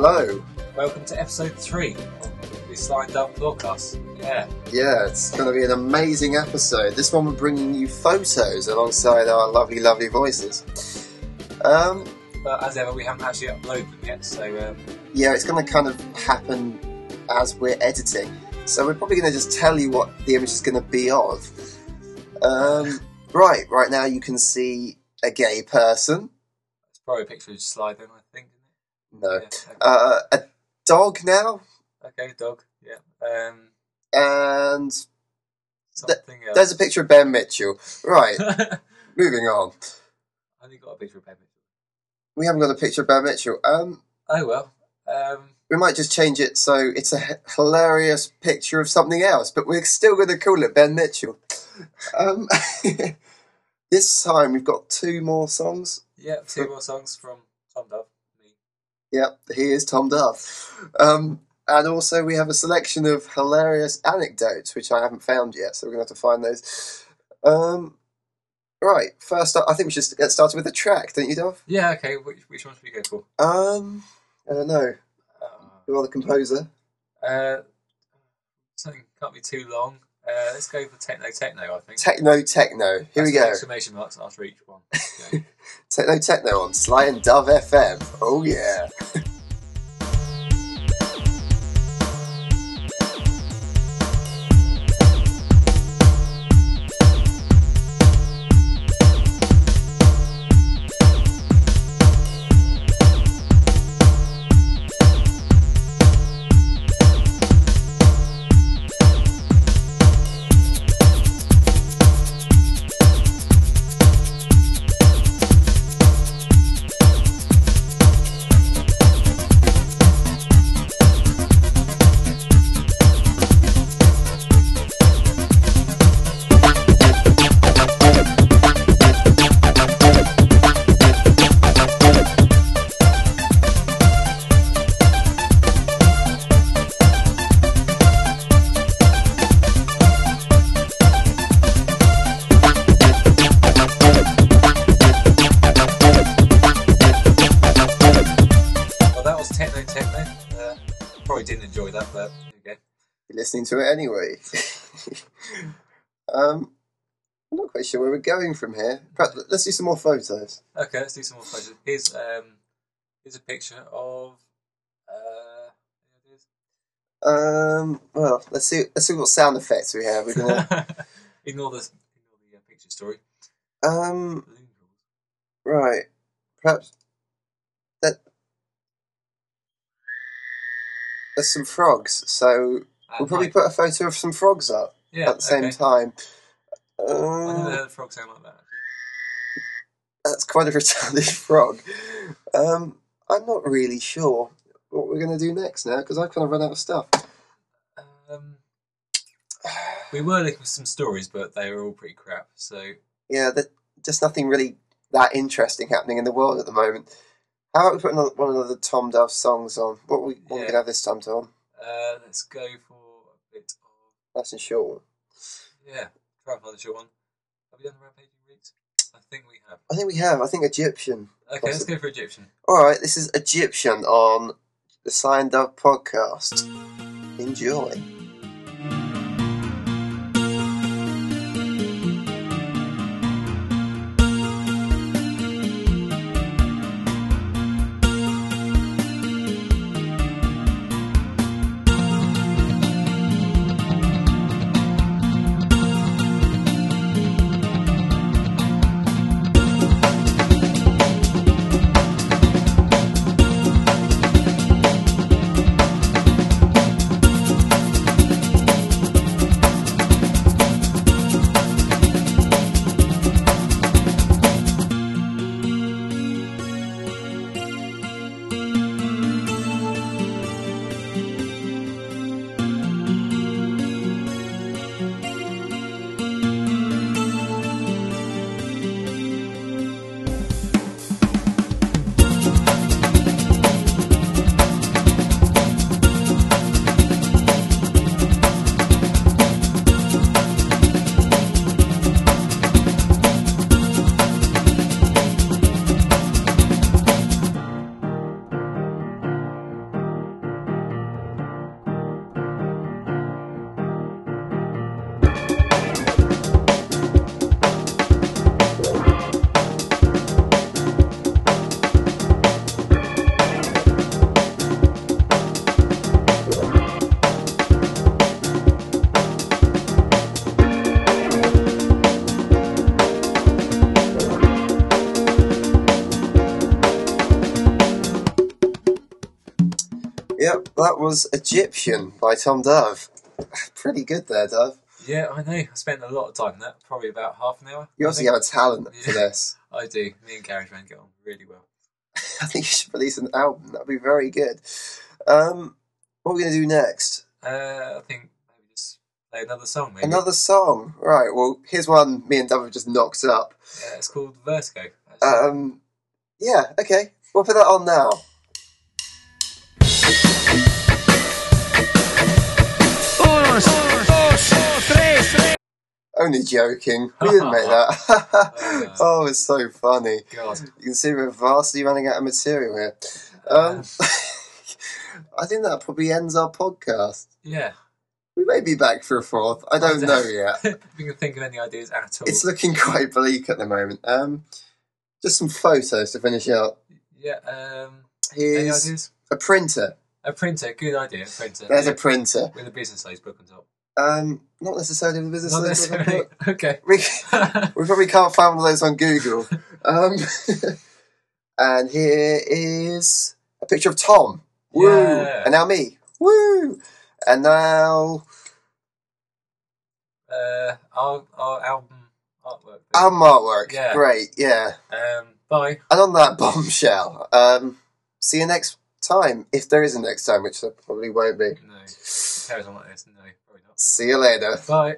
Hello. Welcome to episode three of the Sly and Dove podcast. Yeah, Yeah, it's going to be an amazing episode. This one we're bringing you photos alongside our lovely, lovely voices. Um, but as ever, we haven't actually uploaded them yet, so um, yeah, it's going to kind of happen as we're editing. So we're probably going to just tell you what the image is going to be of. Um, right, right now you can see a gay person. it's probably a picture of Slide then, I think. No. Uh, a dog now. okay. dog. Yeah. Um, And else. there's a picture of Ben Mitchell. Right, moving on. only got a picture of Ben Mitchell. We haven't got a picture of Ben Mitchell. Um, Oh well. Um, we might just change it so it's a h- hilarious picture of something else, but we're still going to call it Ben Mitchell. Um, this time we've got two more songs. yeah, two more songs from Tom Dove. Me. Yep, he is Tom Dove. Um, and also we have a selection of hilarious anecdotes, which I haven't found yet, so we're going to have to find those. Um, right, first up, I think we should get started with the track, don't you, Dove? Yeah. Okay. Which, which one should we go for? Um, I don't know. Uh, Who are the composer? uh, something can't be too long. Uh, let's go for techno techno. I think. Techno Techno. Here we go. Exclamation marks after each one. Okay. Techno Techno on Sly and Dove FM. Oh yeah. listening to it anyway. um, I'm not quite sure where we're going from here. Perhaps, let's do some more photos. Okay, let's do some more photos. Here's um, here's a picture of. Uh, here it is. Um, well, let's see. Let's see what sound effects we have. We're gonna. ignore the ignore the uh, picture story. um, right. Perhaps that. There's some frogs, so we'll probably put a photo of some frogs up yeah, at the same okay. time. I never Uh, heard a frog sound like that. that's quite a retarded frog. Um, I'm not really sure what we're going to do next now because I've kind of run out of stuff. Um, we were looking for some stories, but they were all pretty crap. So Yeah, there's just nothing really that interesting happening in the world at the moment. How about we put another, one of the Tom Dove songs on? What we what we Yeah. can have this time, Tom? uh, let's go for Nice and short. yeah. Try and find a short one. Have we done the rampaging reads? I think we have. I think we have. I think Egyptian. Okay, let's go for Egyptian. All right, this is Egyptian on the Sly and Dove podcast. Enjoy. That was Egyptian by Tom Dove. Pretty good there, Dove. Yeah, I know. I spent a lot of time on that, probably about half an hour. You obviously have a talent for this. I do. Me and GarageBand get on really well. I think you should release an album. That'd be very good. Um, what are we going to do next? Uh, I think maybe just play another song. Maybe. Another song. Right, well, here's one me and Dove have just knocked up. Yeah, it's called Vertigo. Um, yeah, okay. We'll put that on now. Only joking. We didn't make that. oh, it's so funny. God. You can see we're vastly running out of material here. Um, I think that probably ends our podcast. Yeah. We may be back for a fourth. I don't know yet. you can think of any ideas at all. It's looking quite bleak at the moment. Um, just some photos to finish out. Yeah. Um, any Here's ideas? a printer. A printer. Good idea. A printer. There's Yeah, a printer. with a business size book on top. Um, not necessarily the business. Not necessarily. okay. We, we probably can't find one of those on Google. Um, and here is a picture of Tom. Woo! Yeah. And now me. Woo! And now uh, our, our album artwork. thing. album artwork. Yeah. Great, yeah. Um, bye. And on that bombshell, um, see you next time. If there is a next time, which there probably won't be. No. Carries on like this. No, probably not. See you later. Bye.